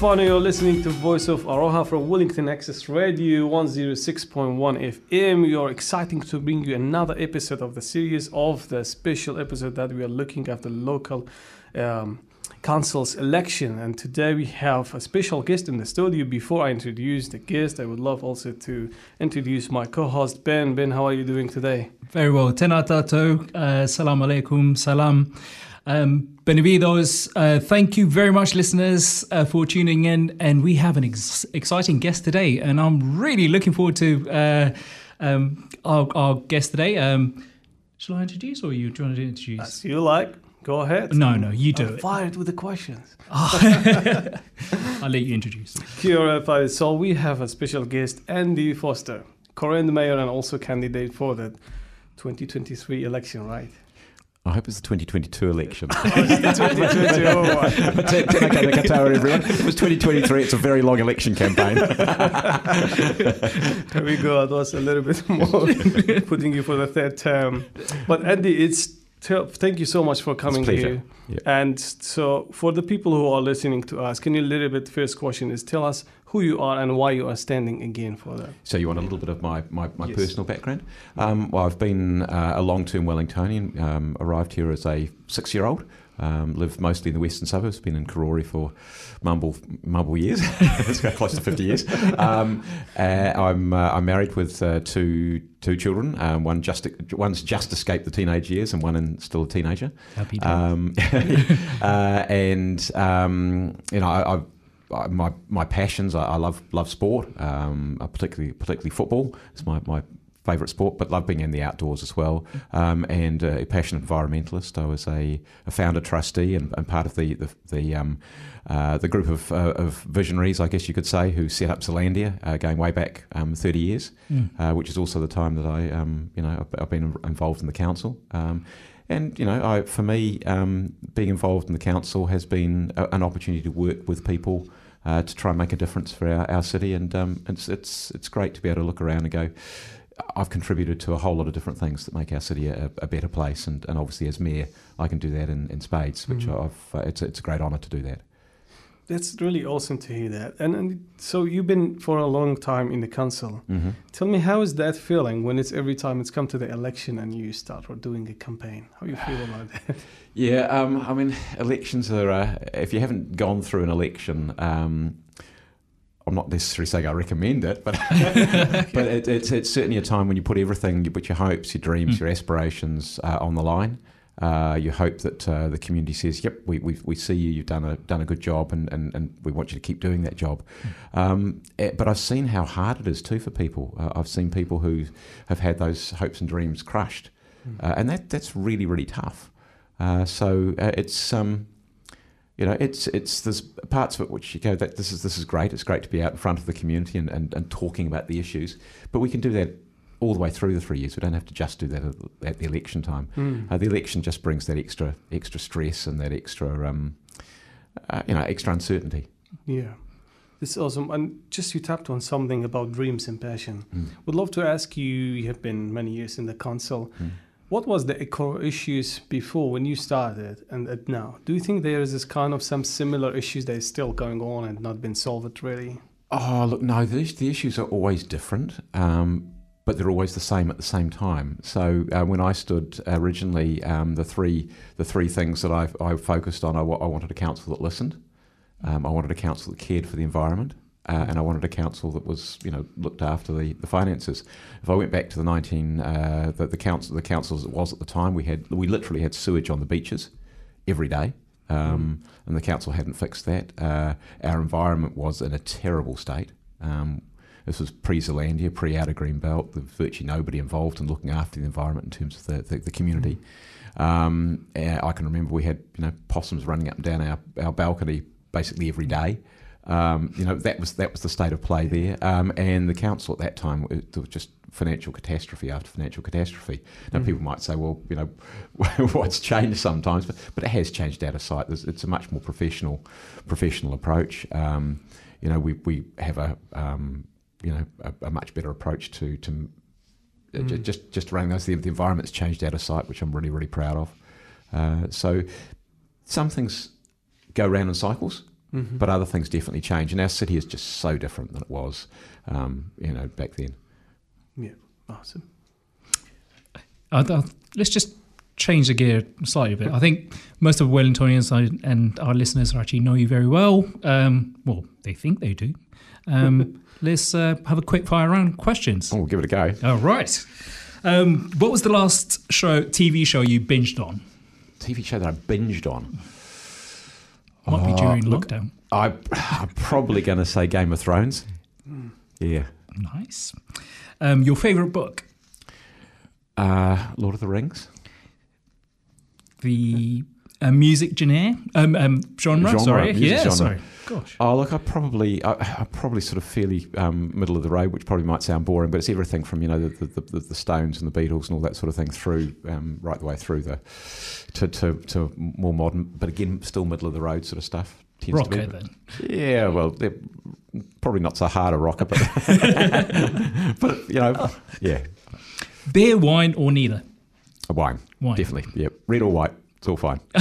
Whānau, you're listening to Voice of Aroha from Wellington Access Radio 106.1 FM. We are excited to bring you another episode of the series of the special episode that we are looking at the local um, council's election. And today we have a special guest in the studio. Before I introduce the guest, I would love also to introduce my co-host Ben. Ben, how are you doing today? Very well. Tēnā tātou. Uh, salam alaikum. Salam. Um, Benevidos. Uh, thank you very much, listeners, uh, for tuning in. And we have an ex- exciting guest today. And I'm really looking forward to uh, um, our, our guest today. Um, shall I introduce or you do you want to introduce? As you like, go ahead. No, no, you do I'm it. fired with the questions. I'll let you introduce. Kia ora, whare. So we have a special guest, Andy Foster, current mayor and also candidate for the 2023 election, right? I hope it's the 2022 election. 2022. Tēnā koutou everyone. It was 2023. It's a very long election campaign. There we go. That was a little bit more putting you for the third term. But Andy, it's thank you so much for coming here. Yeah. And so, for the people who are listening to us, can you a little bit? First question is tell us who you are and why you are standing again for that. So you want a little bit of my, my, my Yes. personal background? Um, well, I've been uh, a long-term Wellingtonian. Um, arrived here as a six-year-old. Um, lived mostly in the western suburbs. Been in Karori for mumble mumble years. it's got close to fifty years. Um, uh, I'm uh, I'm married with uh, two two children. Um, one just one's just escaped the teenage years, and one in, still a teenager. Happy. Um, uh, and um, you know, I, I, I, my my passions. I, I love love sport, um, uh, particularly particularly football. It's my my favourite sport, but love being in the outdoors as well. Um, and uh, a passionate environmentalist. I was a, a founder trustee and, and part of the the, the um, uh, the group of, uh, of visionaries, I guess you could say, who set up Zealandia, uh, going way back um, 30 years, uh, which is also the time that I, um, you know, I've, I've been involved in the council. Um, and you know, I, for me, um, being involved in the council has been a, an opportunity to work with people uh, to try and make a difference for our, our city. And um, it's it's it's great to be able to look around and go. I've contributed to a whole lot of different things that make our city a, a better place, and, and obviously as mayor, I can do that in, in spades, which Mhm. I've uh, it's it's a great honour to do that. That's really awesome to hear that. And, and so you've been for a long time in the council. Mm-hmm. Tell me, how is that feeling when it's every time it's come to the election and you start or doing a campaign? How you feel about that? Yeah, um, I mean, elections are. Uh, if you haven't gone through an election, um, I'm not necessarily saying I recommend it, but but it, it's it's certainly a time when you put everything, you put your hopes, your dreams, Mm. your aspirations uh, on the line. Uh, you hope that uh, the community says, "Yep, we, we, we see you. You've done a done a good job, and, and, and we want you to keep doing that job." Um, eh, but I've seen how hard it is too for people. Uh, I've seen people who have had those hopes and dreams crushed, uh, and that that's really really tough. Uh, so uh, it's um, you know it's it's there's parts of it which you go that this is this is great. It's great to be out in front of the community and, and, and talking about the issues, but we can do that all the way through the three years. We don't have to just do that at, the election time. Mm. Uh, the election just brings that extra extra stress and that extra um, uh, you know extra uncertainty. Yeah. This is awesome. And just you tapped on something about dreams and passion. Mm. Would love to ask you, you have been many years in the council. Mm. What was the core issues before when you started and at now? Do you think there is this kind of some similar issues that is still going on and not been solved really? Oh, look, no, the, the issues are always different, um, but they're always the same at the same time. So uh, when I stood originally, um, the three the three things that I, I focused on, I, wanted a council that listened, um, I wanted a council that cared for the environment, uh, and I wanted a council that was, you know, looked after the, the finances. If I went back to the nineteen uh, the, the council the council as it was at the time, we had we literally had sewage on the beaches every day. Um, and the council hadn't fixed that. Uh, our environment was in a terrible state. Um, this was pre-Zealandia, pre-Outer Green Belt. There was virtually nobody involved in looking after the environment in terms of the, the, the community. Um, I can remember we had you know possums running up and down our, our balcony basically every day. Um, you know that was that was the state of play there, um, and the council at that time it, was just financial catastrophe after financial catastrophe. Now people might say, well, you know, what's changed sometimes, but, but it has changed out of sight. There's, it's a much more professional professional approach. Um, you know, we we have a um, you know a, a much better approach to to uh, ju- just just running those. The, the environment's changed out of sight, which I'm really really proud of. Uh, so some things go around in cycles, Mm-hmm. but other things definitely change. And our city is just so different than it was, um, you know, back then. Yeah, awesome. I, I, let's just change the gear slightly a bit. I think most of Wellingtonians and- and our listeners actually know you very well. Um, well, they think they do. Um, let's uh, have a quick fire round questions. Oh, we'll give it a go. All right. Um, what was the last show, TV show you binged on? TV show that I binged on. Might be Oh, during look, lockdown. I, I'm probably going to say Game of Thrones. Yeah. Nice. Um, your favourite book? Uh, Lord of the Rings. The uh, music genre? Um, um, genre, Genre, sorry. yeah, genre. sorry. Gosh. Oh, look, I probably, I, I'm probably sort of fairly um, middle of the road, which probably might sound boring, but it's everything from you know the the, the, the Stones and the Beatles and all that sort of thing through um, right the way through the to, to to more modern, but again still middle of the road sort of stuff. Tends to Rocker, be. then. Yeah, well, they're probably not so hard a rocker, but but you know, yeah, Beer, wine, or neither? a wine, Wine. definitely. Yeah, red or white, it's all fine.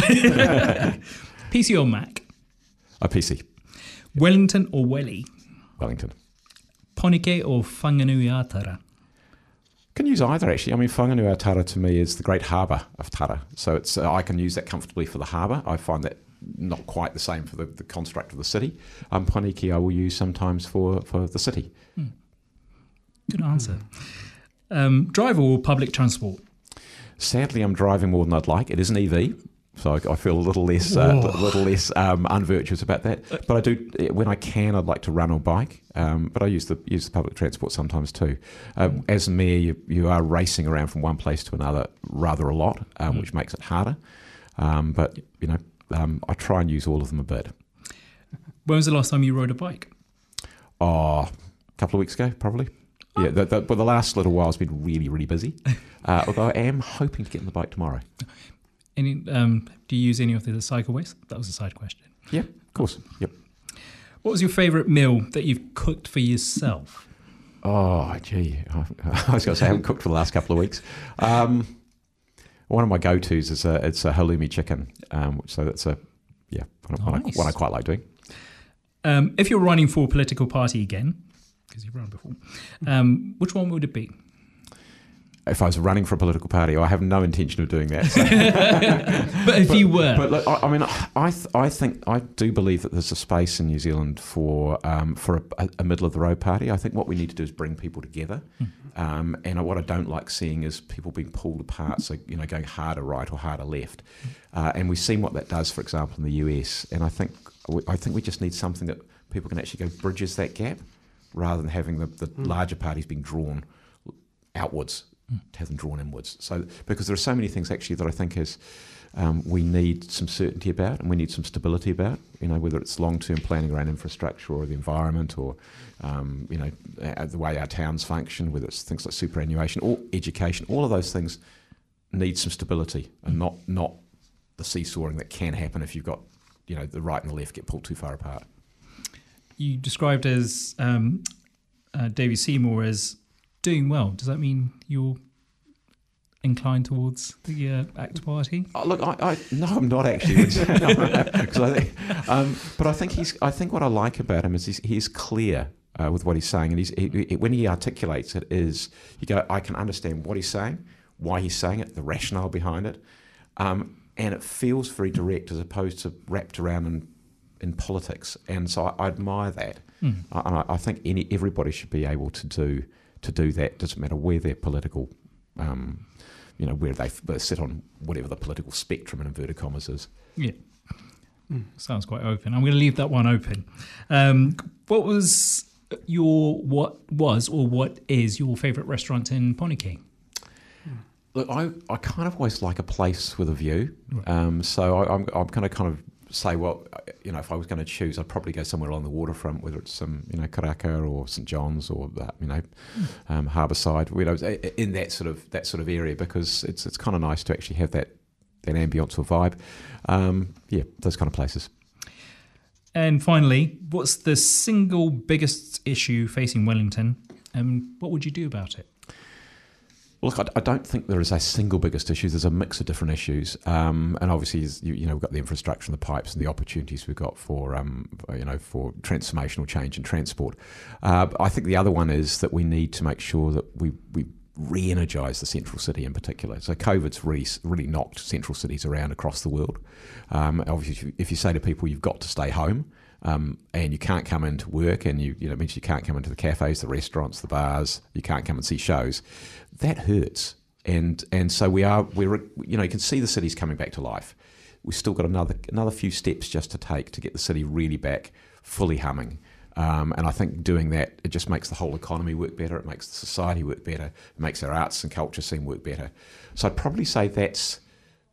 PC or Mac? A PC, Wellington or Welly? Wellington. Poneke or Whanganui-a-Tara? Can use either actually. I mean, Whanganui Tara to me is the great harbour of Tara, so it's uh, I can use that comfortably for the harbour. I find that not quite the same for the, the construct of the city. Um, Poneke I will use sometimes for, for the city. Good answer. Um, drive or public transport? Sadly, I'm driving more than I'd like. It is an EV, so I, I feel a little less uh, a little less um, unvirtuous about that. But I do when I can. I'd like to run or bike, um, but I use the use the public transport sometimes too. Um, as mayor, you, you are racing around from one place to another rather a lot, um, which makes it harder. Um, but you know, um, I try and use all of them a bit. When was the last time you rode a bike? Oh, a couple of weeks ago, probably. Yeah, the, the, but the last little while has been really, really busy. Uh, although I am hoping to get on the bike tomorrow. Any? Um, do you use any of the cycleways? That was a side question. Yeah, of course. Yep. What was your favourite meal that you've cooked for yourself? Oh, gee. I was going to say I haven't cooked for the last couple of weeks. Um, one of my go-tos is a, it's a halloumi chicken. Um, so that's a, yeah, one, I- one, I, one I quite like doing. Um, if you're running for a political party again, because you've run before, um, which one would it be? If I was running for a political party, I have no intention of doing that. So. But if you were, But look, I, I mean, I th- I think I do believe that there's a space in New Zealand for um, for a, a middle of the road party. I think what we need to do is bring people together. Um, and what I don't like seeing is people being pulled apart. So you know, going harder right or harder left. Uh, and we've seen what that does, for example, in the US. And I think we- I think we just need something that people can actually go bridges that gap, rather than having the, the larger parties being drawn outwards to have them drawn inwards. So because there are so many things actually that I think is um, we need some certainty about and we need some stability about. You know, whether it's long term planning around infrastructure or the environment or um, you know the way our towns function, whether it's things like superannuation or education, all of those things need some stability and not not the seesawing that can happen if you've got you know the right and the left get pulled too far apart. you described as um, uh, David Seymour as doing well. Does that mean you're inclined towards the uh, ACT Party? Oh, look, I, I no, I'm not actually. I think, um, but I think he's. I think what I like about him is he's, he's clear uh, with what he's saying, and he's he, he, when he articulates it, is you go, I can understand what he's saying, why he's saying it, the rationale behind it, um, and it feels very direct as opposed to wrapped around in in politics, and so I, I admire that. Mm. I, I think any everybody should be able to do to do that. Doesn't matter where their political, um, you know, where they, they sit on whatever the political spectrum in inverted commas is. Yeah. Mm. Sounds quite open. I'm going to leave that one open. Um, what was your what was or what is your favourite restaurant in Poneke? Look, I, I kind of always like a place with a view. Um, so I, I'm I'm going to kind of say, well, you know, if I was going to choose, I'd probably go somewhere along the waterfront, whether it's some, you know, Karaka or St John's or that, you know, um, Harbourside, you know, in that sort of that sort of area because it's it's kind of nice to actually have that that ambience or vibe. Um, yeah, those kind of places. And finally, what's the single biggest issue facing Wellington, and what would you do about it? Look, I, don't think there is a single biggest issue. There's a mix of different issues, um, and obviously, you, you, know, we've got the infrastructure and the pipes and the opportunities we've got for, um, you know, for transformational change in transport. Uh, I think the other one is that we need to make sure that we we re-energise the central city in particular. So COVID's really, really knocked central cities around across the world. Um, obviously, if you say to people you've got to stay home, um, and you can't come into work, and you you know means you can't come into the cafes, the restaurants, the bars, you can't come and see shows. That hurts, and and so we are we're you know you can see the city's coming back to life. We've still got another another few steps just to take to get the city really back fully humming. Um, and I think doing that, it just makes the whole economy work better. It makes the society work better. It makes our arts and culture scene work better. So I'd probably say that's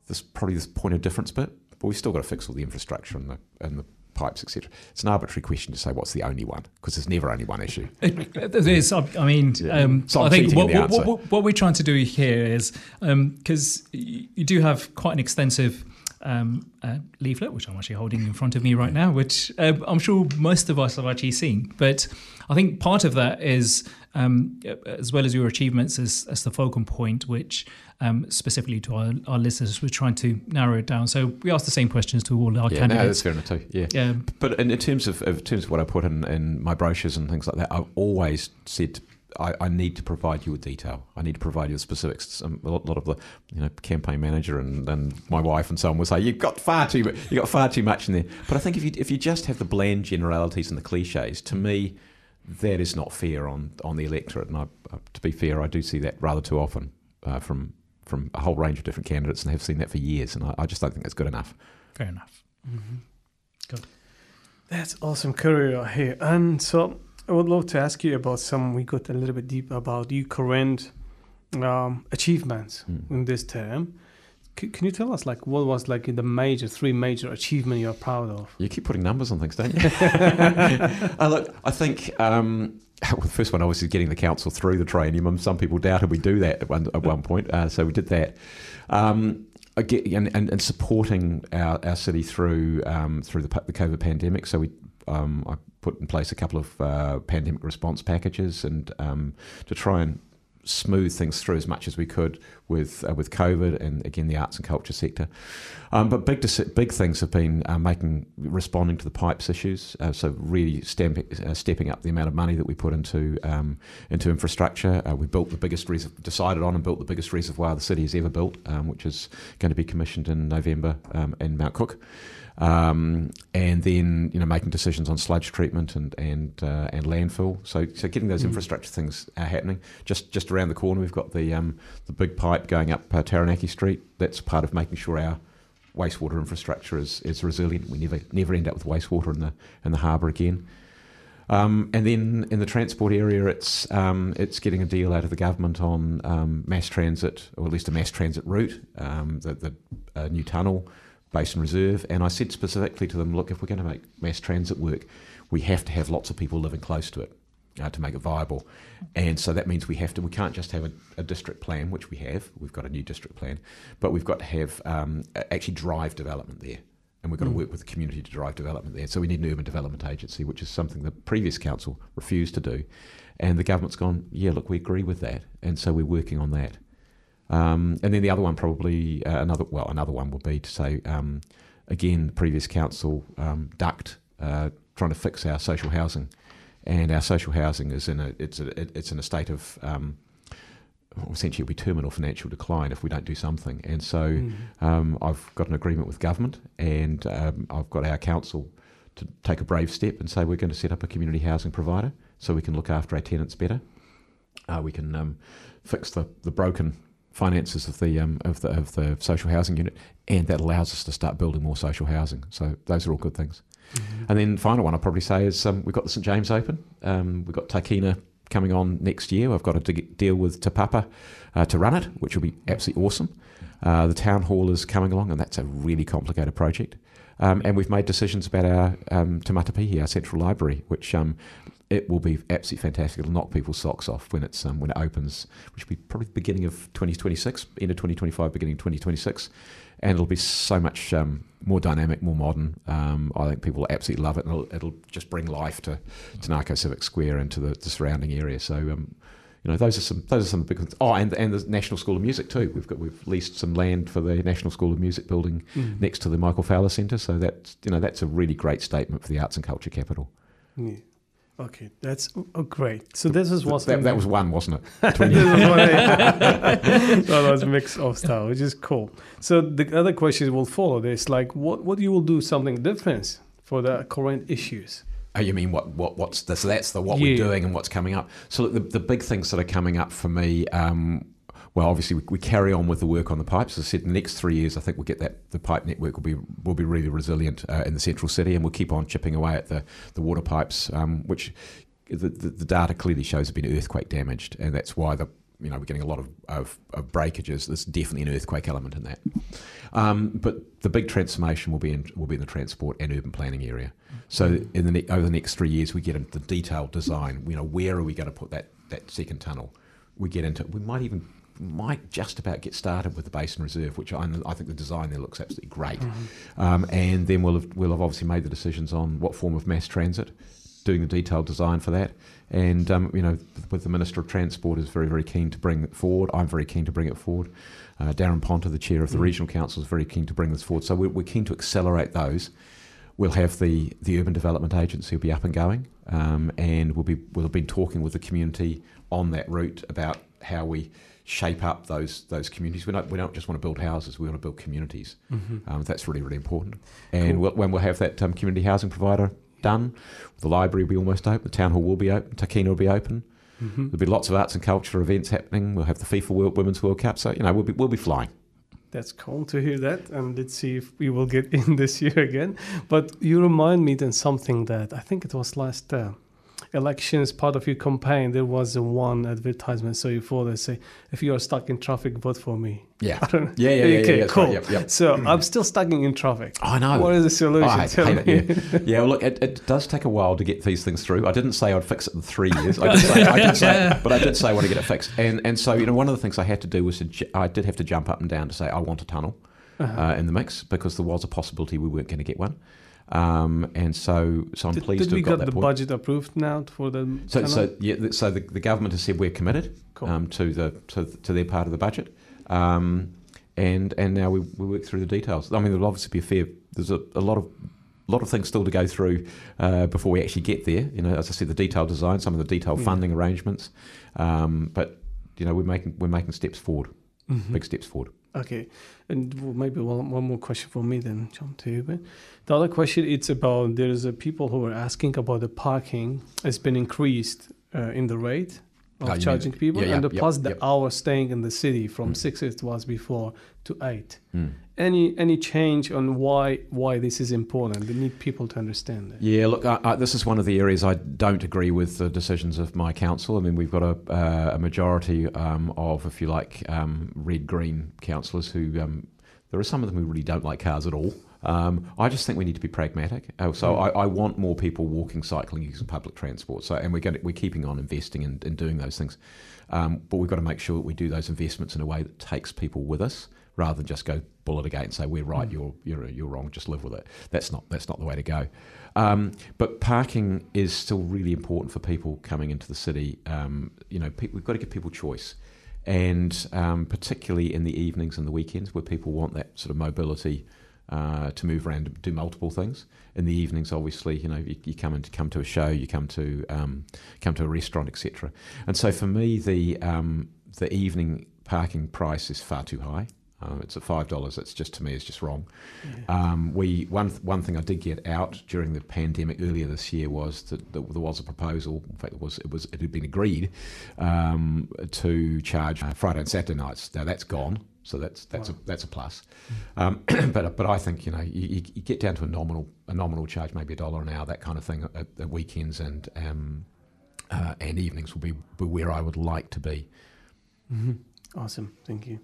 this probably this point of difference bit. But we've still got to fix all the infrastructure and the and the pipes, etc. It's an arbitrary question to say what's the only one because there's never only one issue. It, there is. I, I mean, um, so I think what, what, what, what, we're trying to do here is because um, you do have quite an extensive. Um, uh, leaflet, which I'm actually holding in front of me right now, which uh, I'm sure most of us have actually seen. But I think part of that is, um, as well as your achievements as, as the focal point, which um, specifically to our, our, listeners, we're trying to narrow it down. So we ask the same questions to all our yeah, candidates. No, that's fair enough too. Yeah. yeah. But in, in terms of in terms of what I put in, in my brochures and things like that, I've always said I, I, need to provide you with detail. I need to provide you with specifics. a lot of the you know campaign manager and, and my wife and so on will say you've got far too you got far too much in there. But I think if you if you just have the bland generalities and the cliches, to me, that is not fair on on the electorate. And I, to be fair, I do see that rather too often uh, from from a whole range of different candidates and have seen that for years. And I, I just don't think that's good enough. Fair enough. Mm-hmm. Good. That's awesome career here. And so I would love to ask you about some, we got a little bit deep about your current um, achievements mm. in this term. C- can you tell us like what was like the major three major achievement you're proud of? You keep putting numbers on things, don't you? uh, look, I think um, well, the first one obviously getting the council through the training. Some people doubted we do that at one, at one point, uh, so we did that. Um, and, and, and, supporting our, our city through um, through the, the COVID pandemic. So we um, I put in place a couple of uh, pandemic response packages and um, to try and smooth things through as much as we could with uh, with COVID and again the arts and culture sector. Um, but big big things have been uh, making responding to the pipes issues. Uh, so really stamp, uh, stepping up the amount of money that we put into um, into infrastructure. Uh, we built the biggest res- decided on and built the biggest reservoir the city has ever built, um, which is going to be commissioned in November um, in Mount Cook. Um, and then you know making decisions on sludge treatment and and uh, and landfill. So so getting those mm. infrastructure things are happening. Just just around the corner, we've got the um, the big pipe going up uh, Taranaki Street. That's part of making sure our wastewater infrastructure is, is resilient. We never never end up with wastewater in the in the harbour again. Um, and then in the transport area, it's um, it's getting a deal out of the government on um, mass transit, or at least a mass transit route, um, the, the uh, new tunnel Basin Reserve. And I said specifically to them, look, if we're going to make mass transit work, we have to have lots of people living close to it. Uh, to make it viable, and so that means we have to. We can't just have a, a, district plan, which we have. We've got a new district plan, but we've got to have um, actually drive development there, and we've got mm. to work with the community to drive development there. So we need an urban development agency, which is something the previous council refused to do, and the government's gone, yeah, look, we agree with that, and so we're working on that. Um, and then the other one, probably uh, another well, another one would be to say um, again, the previous council um, ducked uh, trying to fix our social housing, and our social housing is in a it's a, it's in a state of um, essentially it'll be terminal financial decline if we don't do something. And so Mm. um, I've got an agreement with government, and um, I've got our council to take a brave step and say we're going to set up a community housing provider so we can look after our tenants better. Uh, we can um, fix the, the broken finances of the, um, of the of the social housing unit, and that allows us to start building more social housing. So those are all good things. Mhm. And then final one I'll probably say is um, we've got the St James Open. Um, we've got Takina coming on next year. I've got to dig- deal with Te Papa uh, to run it, which will be absolutely awesome. Uh, the town hall is coming along, and that's a really complicated project. Um, and we've made decisions about our um, Te Matapihi, our central library, which um, it will be absolutely fantastic. It'll knock people's socks off when it's um, when it opens, which will be probably the beginning of 2026, end of 2025, beginning of 2026 and it'll be so much um, more dynamic, more modern. Um, I think people will absolutely love it, and it'll, it'll just bring life to Te Ngākau Civic Square and to the, the surrounding area. So, um, you know, those are some those are some big. ones. Oh, and and the National School of Music too. We've got we've leased some land for the National School of Music building Mhm. next to the Michael Fowler Centre. So that's you know that's a really great statement for the arts and culture capital. Yeah. Okay, that's oh, great. So this is Th- that, that was one, wasn't it? this Between- is what I, so that was a mix of style, which is cool. So the other questions will follow this, like what what you will do something different for the current issues. Oh, you mean what? What? What's the, so that's the what Yeah. we're doing and what's coming up. So look, the, the big things that are coming up for me. Um, well, obviously we, we carry on with the work on the pipes. As I said, in the next three years, I think we'll get that the pipe network will be will be really resilient uh, in the central city, and we'll keep on chipping away at the the water pipes, um, which the, the, the data clearly shows have been earthquake damaged, and that's why the you know we're getting a lot of, of, of breakages. There's definitely an earthquake element in that. Um, but the big transformation will be in will be in the transport and urban planning area. So in the ne- over the next three years, we get into the detailed design. You know, where are we going to put that that second tunnel? We get into. We might even might just about get started with the basin reserve, which I, I think the design there looks absolutely great. Um, and then we'll have, we'll have obviously made the decisions on what form of mass transit, doing the detailed design for that. And um, you know, with the Minister of Transport is very very keen to bring it forward. I'm very keen to bring it forward. Uh, Daran Ponter, the chair of the Mm. regional council, is very keen to bring this forward. So we're, we're keen to accelerate those. We'll have the, the urban development agency will be up and going, um, and we'll be we'll have been talking with the community on that route about how we shape up those those communities. We don't we don't just want to build houses; we want to build communities. Mm-hmm. Um, that's really really important. And Cool. we'll, when we'll have that um, community housing provider done, the library will be almost open, the town hall will be open, Takina will be open. Mm-hmm. There'll be lots of arts and culture events happening. We'll have the FIFA World, Women's World Cup, so you know we'll be we'll be flying. That's cool to hear that, and let's see if we will get in this year again. But you remind me then something that I think it was last uh, election as part of your campaign. There was one advertisement. So you for they say, if you are stuck in traffic, vote for me. Yeah, I don't know. yeah, yeah, yeah. Okay, yeah, cool. Right, yep, yep. So I'm still stuck in traffic. I know. What is the solution? Oh, I Tell hate me. it, yeah. well, look, it, it does take a while to get these things through. I didn't say I'd fix it in three years. I did say, I did say but I did say I want to get it fixed. And and so you know, one of the things I had to do was to, I did have to jump up and down to say I want a tunnel Uh-huh. uh, in the mix because there was a possibility we weren't going to get one. Um, and so so I'm did pleased did to have got got that the point. budget approved now for the So, so yeah, so the, the government has said we're committed Cool. um, to the to, to their part of the budget, um, and and now we, we work through the details. I mean, there'll obviously be a fair. There's a, a lot of lot of things still to go through uh, before we actually get there. You know, as I said, the detailed design, some of the detailed Yeah. funding arrangements, um, but you know, we're making we're making steps forward, Mhm. big steps forward. Okay, and maybe one, one more question for me then, jump to you. But the other question it's about there's a people who are asking about the parking has been increased uh, in the rate of Oh, you mean- charging people, yeah, and yeah, the, yep, plus the hour staying in the city from Mm. six it was before to eight. Mm. Any any change on why why this is important? They need people to understand that. Yeah, look, I, I, this is one of the areas I don't agree with the decisions of my council. I mean, we've got a, uh, a majority um, of, if you like, um, red green councillors who, um, there are some of them who really don't like cars at all. Um, I just think we need to be pragmatic. Uh, so Mm. I, I want more people walking, cycling, using public transport. So, and we're going to, we're keeping on investing in, in doing those things. Um, but we've got to make sure that we do those investments in a way that takes people with us, rather than just go bullet a gate and say we're right, Mm. you're you're you're wrong, just live with it. That's not that's not the way to go. Um, but parking is still really important for people coming into the city. Um, you know, pe- we've got to give people choice, and um, particularly in the evenings and the weekends where people want that sort of mobility uh, to move around, do multiple things. In the evenings, obviously, you know, you, you come in to come to a show, you come to um, come to a restaurant, etc. And so for me, the um, the evening parking price is far too high. Um, it's at five dollars. It's just to me, it's just wrong. Um, we one one thing I did get out during the pandemic earlier this year was that, there was a proposal. In fact, it was it was it had been agreed um, to charge uh, Friday and Saturday nights. Now that's gone. So that's that's a that's a plus, um, but but I think you know you, you get down to a nominal a nominal charge, maybe a dollar an hour, that kind of thing at, at weekends and um, uh, and evenings will be, be where I would like to be. Awesome. Thank you.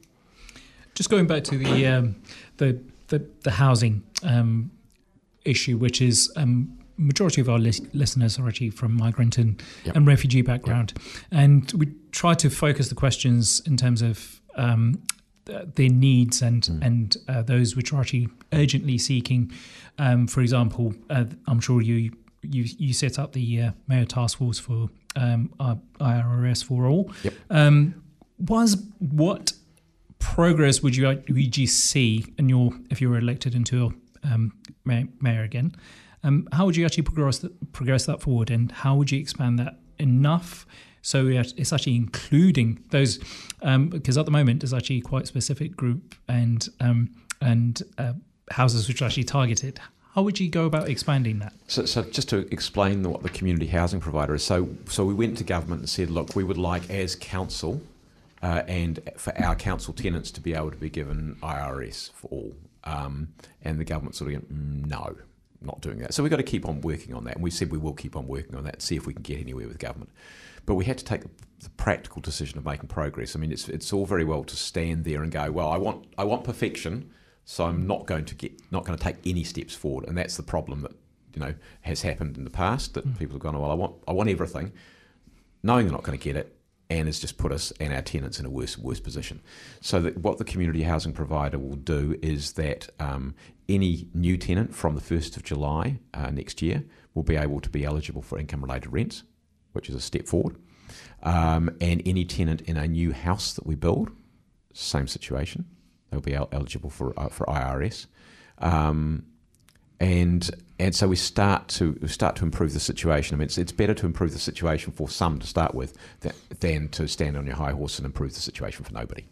Just going back to the um, the, the the housing um, issue, which is um, majority of our lis- listeners are actually from migrant and, Yep. and refugee background, and we try to focus the questions in terms of um, th- their needs and and uh, those which are actually urgently seeking. Um, for example, uh, I'm sure you you you set up the uh, mayor task force for um, IRS for all. Yep. Um, was what progress would you would you see in your if you were elected into um, mayor, again? Um, how would you actually progress that, progress that forward, and how would you expand that enough so it- it's actually including those? Um, because at the moment, there's actually quite specific group and um, and uh, houses which are actually targeted. How would you go about expanding that? So, so just to explain what the community housing provider is, so so we went to government and said, look, we would like as council uh, and for our council tenants to be able to be given IRS for all, um, and the government sort of went, "Mm, no, not doing that. So we've got to keep on working on that, and we said we will keep on working on that, and see if we can get anywhere with government. But we had to take the, the practical decision of making progress. I mean, it's it's all very well to stand there and go, well, I want I want perfection, so I'm not going to get not going to take any steps forward, and that's the problem that you know has happened in the past that people have gone, well, I want I want everything, knowing they're not going to get it, and has just put us and our tenants in a worse worse position. So that what the community housing provider will do is that um, any new tenant from the first of July uh, next year will be able to be eligible for income related rents, which is a step forward. Um, and any tenant in a new house that we build, same situation, they'll be el- eligible for uh, for IRS. Um, and and so we start to we start to improve the situation. I mean, it's, it's better to improve the situation for some to start with than, than to stand on your high horse and improve the situation for nobody.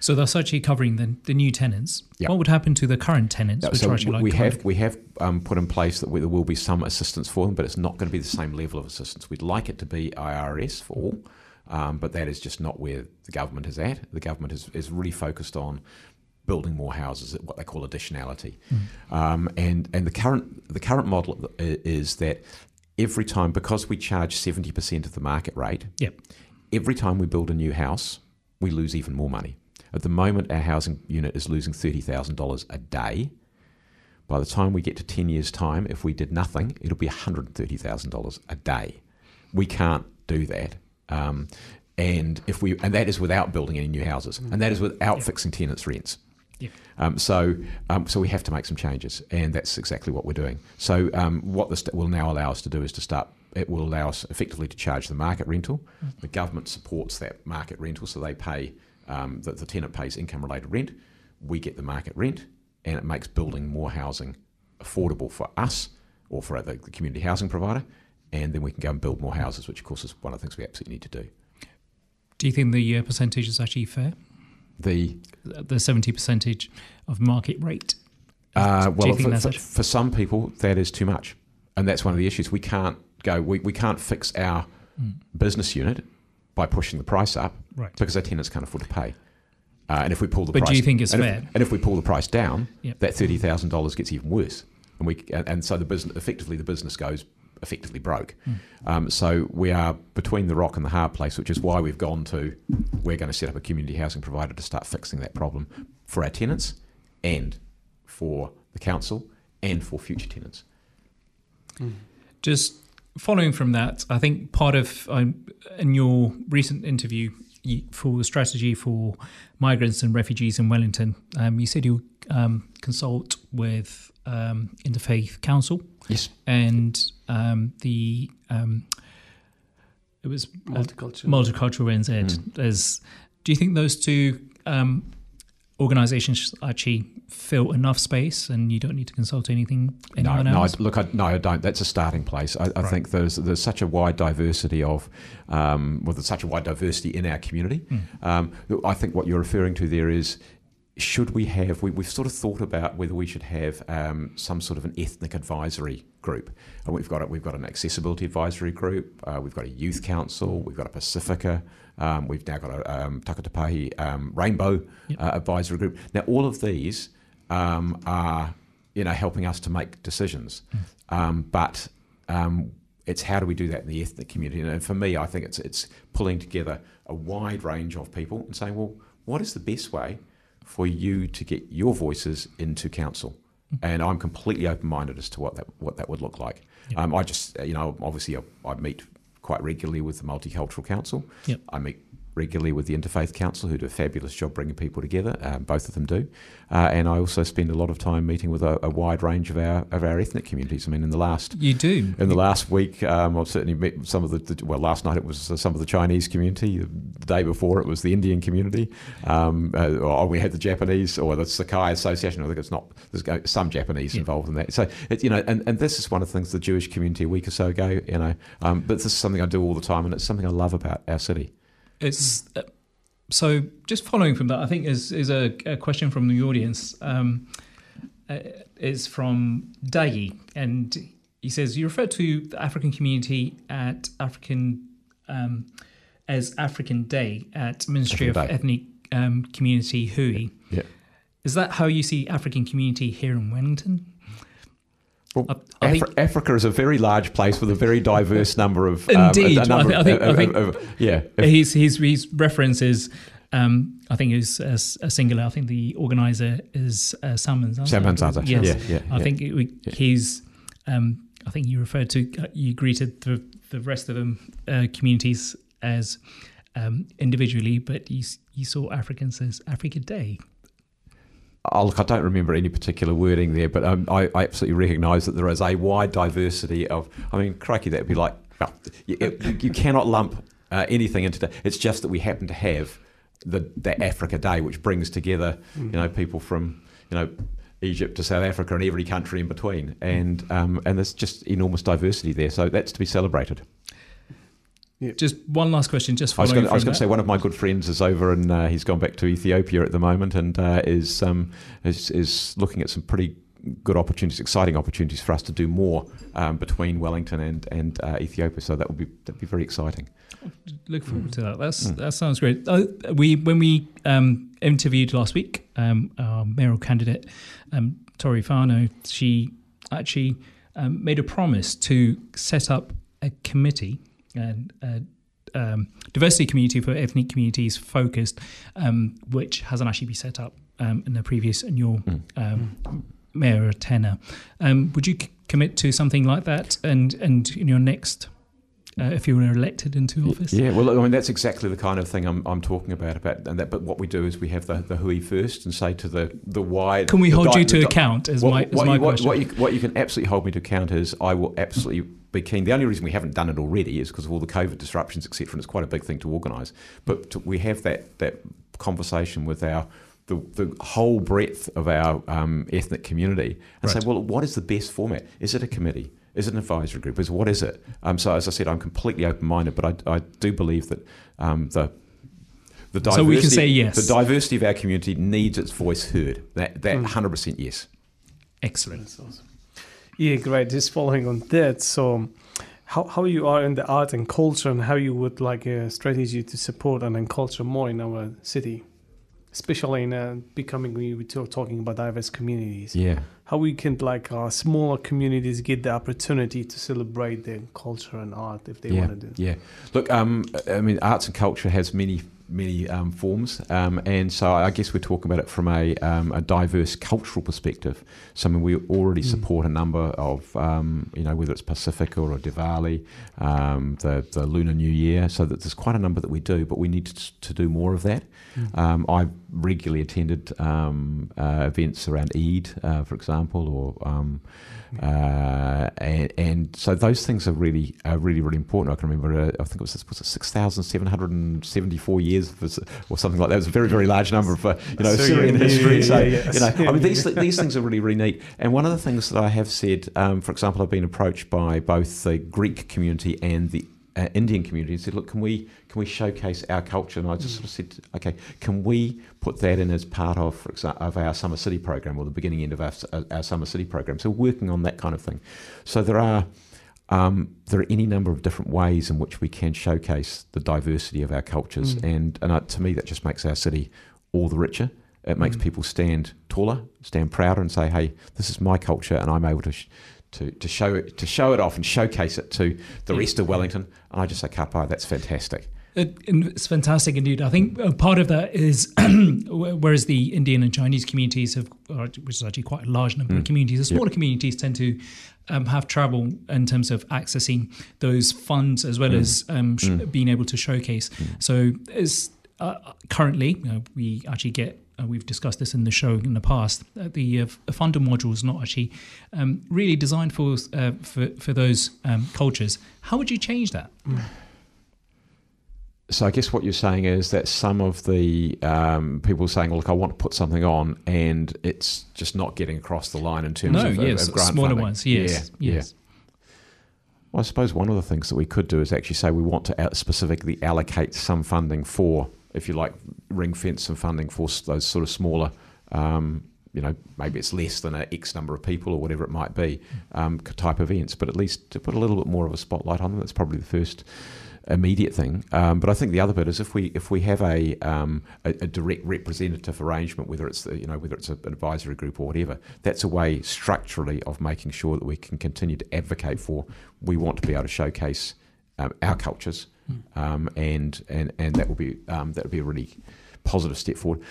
So that's actually covering the, the new tenants. Yeah. What would happen to the current tenants, so like we kind have we have um, put in place that we, there will be some assistance for them, but it's not going to be the same level of assistance. We'd like it to be IRS for all, um, but that is just not where the government is at. The government is, is really focused on building more houses, what they call additionality, um, and and the current the current model is that every time because we charge seventy percent of the market rate, Yep. every time we build a new house, we lose even more money. At the moment, our housing unit is losing $30,000 a day. By the time we get to 10 years' time, if we did nothing, it'll be $130,000 a day. We can't do that. Um, and if we and that is without building any new houses, and that is without fixing tenants' rents. Yeah. Um, so, um, so we have to make some changes, and that's exactly what we're doing. So, um, what this will now allow us to do is to start. It will allow us effectively to charge the market rental. The government supports that market rental, so they pay um, the, the tenant pays income-related rent. We get the market rent, and it makes building more housing affordable for us or for the, the community housing provider, and then we can go and build more houses, which of course is one of the things we absolutely need to do. Do you think the uh, percentage is actually fair? The The seventy percentage of market rate. Uh, well, for, for, for some people, that is too much, and that's one of the issues. We can't go. We, we can't fix our business unit by pushing the price up Right. because our tenants can't afford to pay. Uh, and if we pull the But do price, you think it's and fair? If, and if we pull the price down, Yep. that thirty thousand dollars gets even worse, and we and, and so the business effectively the business goes effectively broke. Hmm. Um, so we are between the rock and the hard place, which is why we've gone to we're going to set up a community housing provider to start fixing that problem for our tenants and for the council and for future tenants. Just following from that, I think part of um, in your recent interview for the strategy for migrants and refugees in Wellington, um, you said you um, consult with um, Interfaith Council Yes. and um, the um, it was uh, Multicultural. multicultural NZ. As do you think those two um, organizations actually fill enough space and you don't need to consult anything No, anyone no, I, else? look, I, no, I don't. That's a starting place. I, I Right. think there's there's such a wide diversity of, um, well, there's such a wide diversity in our community. Mm. Um, I think what you're referring to there is, should we have? We, we've sort of thought about whether we should have um, some sort of an ethnic advisory group. And we've got a, we've got an accessibility advisory group. Uh, we've got a youth council. We've got a Pacifica. Um, we've now got a um, Takatāpui um, Rainbow Yep. uh, advisory group. Now, all of these um, are you know helping us to make decisions, um, but um, it's how do we do that in the ethnic community? And for me, I think it's it's pulling together a wide range of people and saying, well, what is the best way for you to get your voices into council? And I'm completely open-minded as to what that what that would look like. Yep. Um, I just you know obviously I, I meet quite regularly with the Multicultural Council. Yep. I meet regularly with the Interfaith Council, who do a fabulous job bringing people together. Um, both of them do, uh, and I also spend a lot of time meeting with a, a wide range of our of our ethnic communities. I mean, in the last You do. in the last week, um, I've certainly met some of the, the well. Last night it was uh, some of the Chinese community. The day before it was the Indian community. Um, uh, or we had the Japanese or the Sakai Association. I think it's not. There's some Japanese Yeah. involved in that. So it, you know, and, and this is one of the things the Jewish community a week or so ago. You know, um, but this is something I do all the time, and it's something I love about our city. It's uh, so just following from that. I think is is a, a question from the audience. Um, uh, is from Dagi, and he says you refer to the African community at African um, as African Day at Ministry African of Day. Ethnic um, Community Hui. Yeah. Is that how you see African community here in Wellington? Well, I- I Afri- think- Africa is a very large place with a very diverse number of um, Indeed. number I I of- think- I think- of- of- yeah. If- his his his reference is. Um, I think is a, a singular. I think the organizer is uh, Sam Manzaza. Sam Manzaza. Yes. Yeah, yeah, I think it, we- Yeah. he's. Um, I think you referred to uh, you greeted the the rest of them uh, communities as um, individually, but you you saw Africans as Africa Day. Look, I don't remember any particular wording there, but um, I, I absolutely recognise that there is a wide diversity of. I mean, crikey, that would be like well, you, you cannot lump uh, anything into that. It's just that we happen to have the the Africa Day, which brings together you know people from you know Egypt to South Africa and every country in between, and um, and there's just enormous diversity there. So that's to be celebrated. Just one last question, just I was going to say one of my good friends is over and uh, he's gone back to Ethiopia at the moment and uh, is, um, is is looking at some pretty good opportunities, exciting opportunities for us to do more um, between Wellington and and uh, Ethiopia. So that would be that'd be very exciting. Look forward to that. That's Mm. that sounds great. Uh, we when we um, interviewed last week, um, our mayoral candidate um, Tory Whanau, she actually um, made a promise to set up a committee. Uh, um, diversity community for ethnic communities focused, um, which hasn't actually been set up um, in the previous in your Mm. um, mayor tenure. Um, would you c- commit to something like that, and and in your next, uh, if you were elected into office? Yeah, well, I mean that's exactly the kind of thing I'm, I'm talking about. About and that, but what we do is we have the the hui first and say to the the wide. Can we hold di- you to di- account? Is what, my is what my you, question. what, you, what you can absolutely hold me to account is I will absolutely be keen. The only reason we haven't done it already is because of all the COVID disruptions, etc. And it's quite a big thing to organise. But to, we have that that conversation with our the, the whole breadth of our um, ethnic community and Right. say, well, what is the best format? Is it a committee? Is it an advisory group? Is what is it? Um, so as I said, I'm completely open minded, but I, I do believe that um, the the diversity, So we can say yes. The diversity of our community needs its voice heard. That that Mm. 100% yes. Excellent. Awesome. Yeah, great. Just following on that, so how how you are in the art and culture, and how you would like a strategy to support and then culture more in our city, especially in uh, becoming we were talk- talking about diverse communities. Yeah. How we can like uh, smaller communities get the opportunity to celebrate their culture and art if they yeah, want to do. Yeah. Look, um, I mean, arts and culture has many many um, forms, um, and so I guess we're talking about it from a, um, a diverse cultural perspective. So I mean, we already Mm. support a number of, um, you know, whether it's Pacifica or Diwali, um, the the Lunar New Year. So that there's quite a number that we do, but we need to, to do more of that. Mm. Um, I regularly attended um, uh, events around Eid, uh, for example. or um, uh, and, and so those things are really are really really important. I can remember, uh, I think it was was six thousand seven hundred and seventy four years or something like that. It was a very very large number for you know Syrian history. so you know, I mean these these things are really really neat. And one of the things that I have said, um, for example, I've been approached by both the Greek community and the uh, Indian community and said, look, can we can we showcase our culture? And I just sort of said, okay, can we put that in as part of, for example, of our Summer City program or the beginning end of our, our Summer City program? So working on that kind of thing. So there are um, there are any number of different ways in which we can showcase the diversity of our cultures, mm. and and uh, to me that just makes our city all the richer. It makes mm. people stand taller, stand prouder, and say, "Hey, this is my culture, and I'm able to sh- to, to show it to show it off and showcase it to the rest of Wellington. And I just say, Kapai, that's fantastic. It, it's fantastic indeed. I think part of that is, whereas the Indian and Chinese communities have, which is actually quite a large number mm. of communities, the smaller yep. communities tend to um, have trouble in terms of accessing those funds as well mm. as um, sh- mm. being able to showcase. Mm. So, as uh, currently, you know, we actually get uh, we've discussed this in the show in the past. Uh, the uh, funder module is not actually um, really designed for uh, for, for those um, cultures. How would you change that? So I guess what you're saying is that some of the um, people are saying, "Look, I want to put something on," and it's just not getting across the line in terms no, of, yes, of grant smaller funding. ones. Yes, yeah, yes. Yeah. Well, I suppose one of the things that we could do is actually say we want to specifically allocate some funding for if you like, ring fence some funding for those sort of smaller, um, you know, maybe it's less than a X number of people or whatever it might be, um, type events, but at least to put a little bit more of a spotlight on them. That's probably the first immediate thing. Um, but I think the other bit is if we if we have a, um, a, a direct representative arrangement, whether it's you know whether it's an advisory group or whatever, that's a way structurally of making sure that we can continue to advocate for. We want to be able to showcase um, our cultures um, and and and that will be um, that would be a really positive step forward.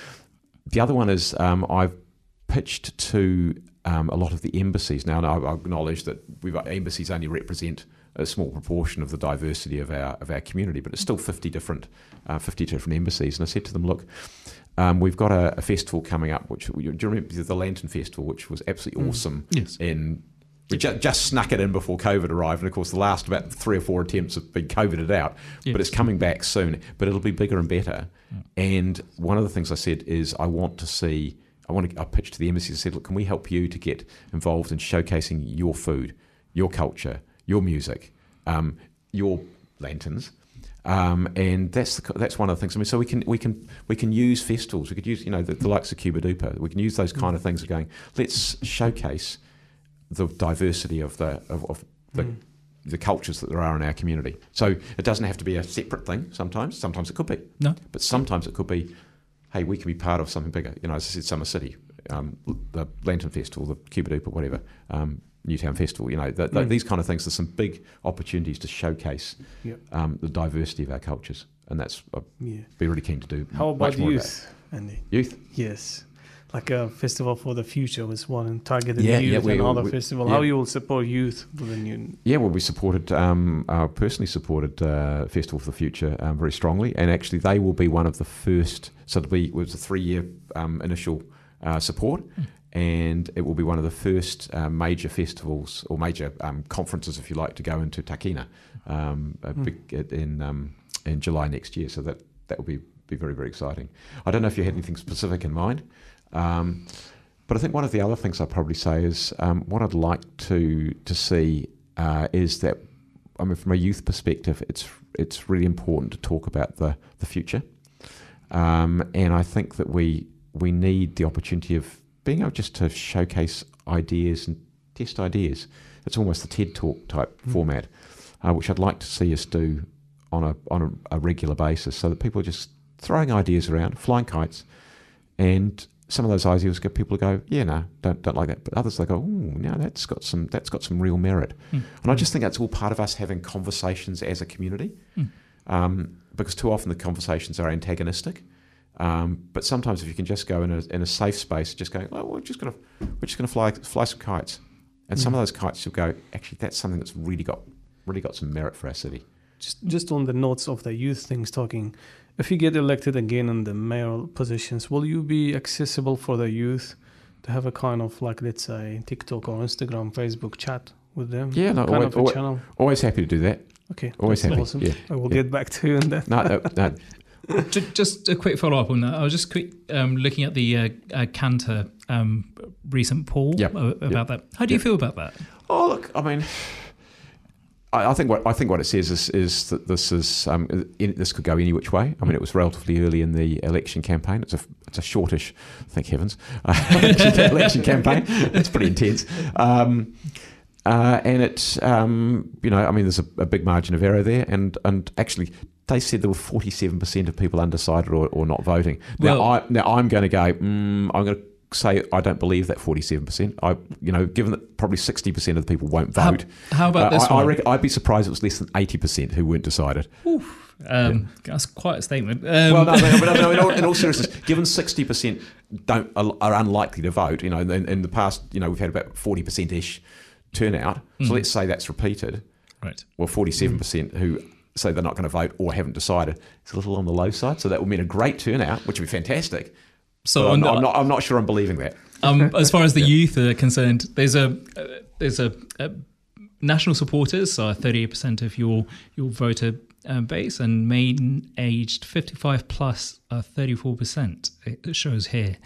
The other one is um, I've pitched to um, a lot of the embassies now, and I, I acknowledge that we've embassies only represent a small proportion of the diversity of our of our community, but it's still fifty different uh, fifty different embassies. And I said to them, look. Um, we've got a, a, festival coming up, which do you remember the Lantern Festival, which was absolutely mm. awesome yes. in we ju- just snuck it in before COVID arrived, and of course, the last about three or four attempts have been COVIDed out. Yes. But it's coming back soon. But it'll be bigger and better. Yeah. And one of the things I said is I want to see. I want to. I pitched to the embassy. I said, look, can we help you to get involved in showcasing your food, your culture, your music, um, your lanterns. Um, and that's the, that's one of the things. I mean, so we can we can we can use festivals. We could use you know the, the likes of CubaDupa. We can use those kind of things. Of going, let's showcase the diversity of the of, of the mm. the cultures that there are in our community. So it doesn't have to be a separate thing. Sometimes, sometimes it could be. No, but sometimes it could be. Hey, we can be part of something bigger. You know, as I said, Summer City, um, the Lantern Festival, the CubaDupa, whatever. Um, Newtown Festival, you know, the, the, mm. these kind of things. There's some big opportunities to showcase yep. um, the diversity of our cultures, and that's I'd yeah. be really keen to do. How about youth, Andy? Youth, yes like a festival for the future was one targeted yeah, youth yeah, we, and other we, festival. Yeah. How you will support youth within you? Yeah, well, we supported, um, uh, personally supported uh, Festival for the Future um, very strongly, and actually they will be one of the first. So it'll be it was a three year um, initial uh, support. And it will be one of the first uh, major festivals or major um, conferences, if you like, to go into Takina um, mm. in um, in July next year. So that that will be be very very exciting. I don't know if you had anything specific in mind. Um, but I think one of the other things I'd probably say is um, what I'd like to to see uh, is that I mean, from a youth perspective, it's it's really important to talk about the the future, um, and I think that we we need the opportunity of being able just to showcase ideas and test ideas. It's almost the TED Talk type mm. format, uh, which I'd like to see us do on a on a, a regular basis, so that people are just throwing ideas around, flying kites, and some of those ideas get people to go, yeah, no, don't don't like that. But others they go, oh, no, that's got some that's got some real merit. Mm. And I just think that's all part of us having conversations as a community, mm. um, because too often the conversations are antagonistic. Um, but sometimes if you can just go in a, in a safe space, just go, oh, we're just gonna we're just gonna fly fly some kites, and mm. some of those kites you'll go, actually, that's something that's really got really got some merit for our city. Just just on the notes of the youth things talking if you get elected again in the mayoral positions, will you be accessible for the youth to have a kind of like let's say TikTok or Instagram, Facebook chat with them? Yeah, no, kind always, of a always, channel. always happy to do that. Okay, Always happy. awesome. Yeah. I will yeah. get back to you on that. No, no, no, Just a quick follow up on that. I was just quick um, looking at the uh, uh, Kantar um, recent poll about that. How do you feel about that? Oh, look, I mean, I, I think what I think what it says is, is that this is um, in, this could go any which way. I mean, it was relatively early in the election campaign. It's a it's a shortish, thank heavens, election, election campaign. It's pretty intense. Um, uh, and it's um, you know I mean there's a, a big margin of error there and and actually they said there were 47% of people undecided or, or not voting. Now Well- I now I'm going to go mm, I'm going to say I don't believe that 47%. I you know given that probably 60% of the people won't vote. how about uh, this I, I one? reckon, I'd be surprised it was less than 80% who weren't decided. um, That's quite a statement. Um, well, no, no, but no, in, all, in all seriousness, given 60% don't are unlikely to vote, you know, in, in the past, you know, we've had about 40% ish turnout. So let's say that's repeated. right. Well, 47% who say they're not going to vote or haven't decided. It's a little on the low side. So that would mean a great turnout, which would be fantastic. So I'm, the- I'm, not, I'm not sure I'm believing that. um, as far as the youth are concerned, there's a uh, there's a, a national supporters are 38% of your your voter uh, base, and main aged 55 plus are 34%. It shows here,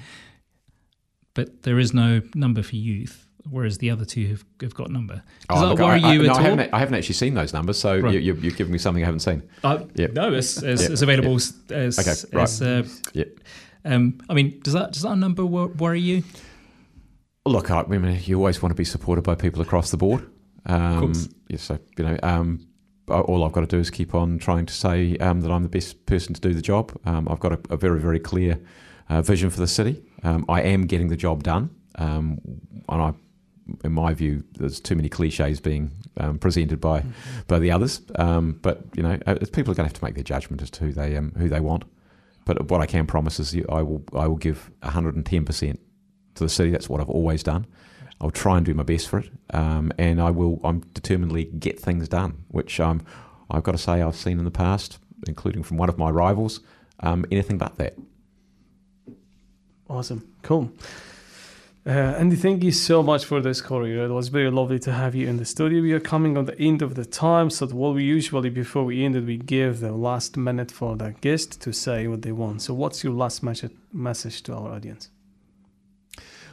but there is no number for youth, whereas the other two have, have got number. Does Oh, that worry I, I, you no, at I all? haven't, I haven't actually seen those numbers, so Right. you, you, you're giving me something I haven't seen. Uh, Yep. No, it's, it's, Yep. it's available as, as, Okay, right. as, uh, Yep. um, I mean, does that does that number worry you? Look, I mean, you always want to be supported by people across the board. Um, course. yeah, so you know, um, all I've got to do is keep on trying to say um, that I'm the best person to do the job. Um, I've got a, a very, very clear uh, vision for the city. Um, I am getting the job done, um, and I, in my view, there's too many cliches being um, presented by by the others. Um, but you know, uh, people are going to have to make their judgment as to who they um, who they want. But what I can promise is, I will I will give 110 percent to the city. That's what I've always done. I'll try and do my best for it, um, and I will. I'm determinedly get things done, which um, I've got to say I've seen in the past, including from one of my rivals, um, anything but that. Awesome. Cool. Uh, Andy, thank you so much for this career. It was very lovely to have you in the studio. We are coming on the end of the time, so what we usually before we ended, we give the last minute for the guest to say what they want. So, what's your last message message to our audience?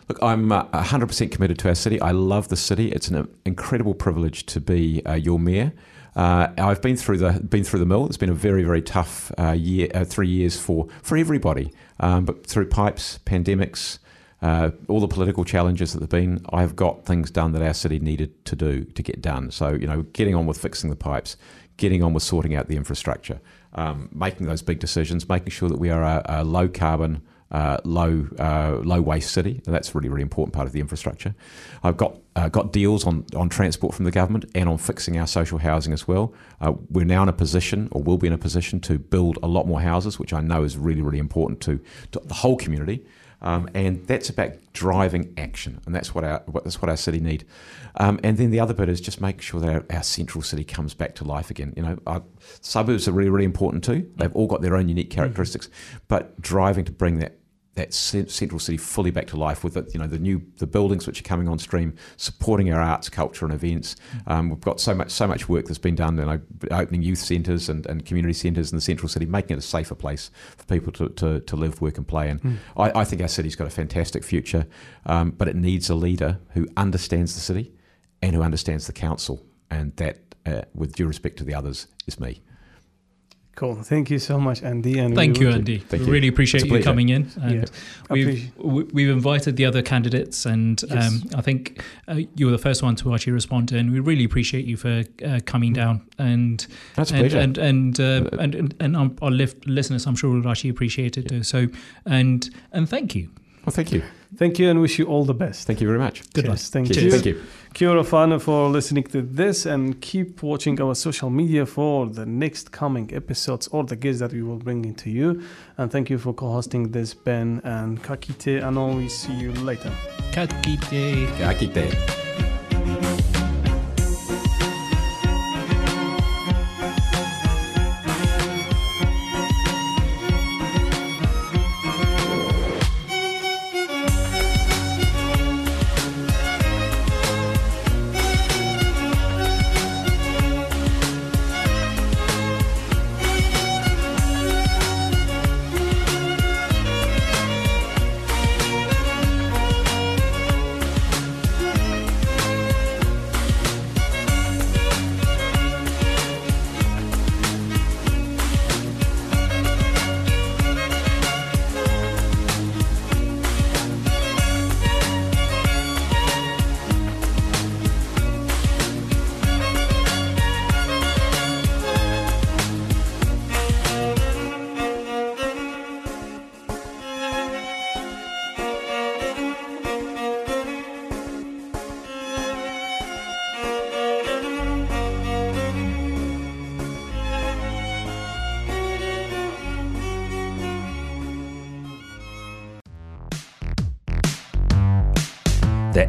Look, I'm uh, 100% committed to our city. I love the city. It's an incredible privilege to be uh, your mayor. Uh, I've been through the been through the mill. It's been a very very tough uh, year, uh, three years for for everybody. Um, but through pipes, pandemics, uh, all the political challenges that have been, I've got things done that our city needed to do to get done. So you know, getting on with fixing the pipes, getting on with sorting out the infrastructure, um, making those big decisions, making sure that we are a, a low carbon uh, low uh, low waste city. And that's really really important part of the infrastructure. I've got uh, got deals on on transport from the government and on fixing our social housing as well. Uh, we're now in a position, or will be in a position, to build a lot more houses, which I know is really really important to, to the whole community. Um, and that's about driving action, and that's what our what, that's what our city need. Um, and then the other bit is just make sure that our, our central city comes back to life again. You know, our suburbs are really really important too. They've all got their own unique characteristics, but driving to bring that that central city fully back to life with the, you know the new the buildings which are coming on stream, supporting our arts, culture, and events. Um, we've got so much so much work that's been done, you know, opening youth centres and, and community centres in the central city, making it a safer place for people to, to, to live, work, and play. And I, I think our city's got a fantastic future, um, but it needs a leader who understands the city and who understands the council, and that, uh, with due respect to the others, is me. Cool. Thank you so much, Andy. And Thank you, Andy. Thank we you. really appreciate you coming in. And Yeah. we've Appreciate- we- we've invited the other candidates, and Yes. um, I think uh, you were the first one to actually respond. And we really appreciate you for uh, coming down and That's a and pleasure. and and, uh, and and and our, our listeners, I'm sure, will actually appreciate it too. So and and thank you. well, thank you. Thank you, and wish you all the best. Thank you very much. Good luck. Thank Cheers. you. Thank you. Kia ora whānau for listening to this and keep watching our social media for the next coming episodes or the guests that we will bring into you. And thank you for co-hosting this, Ben and Kakite, and always see you later. Ka kite.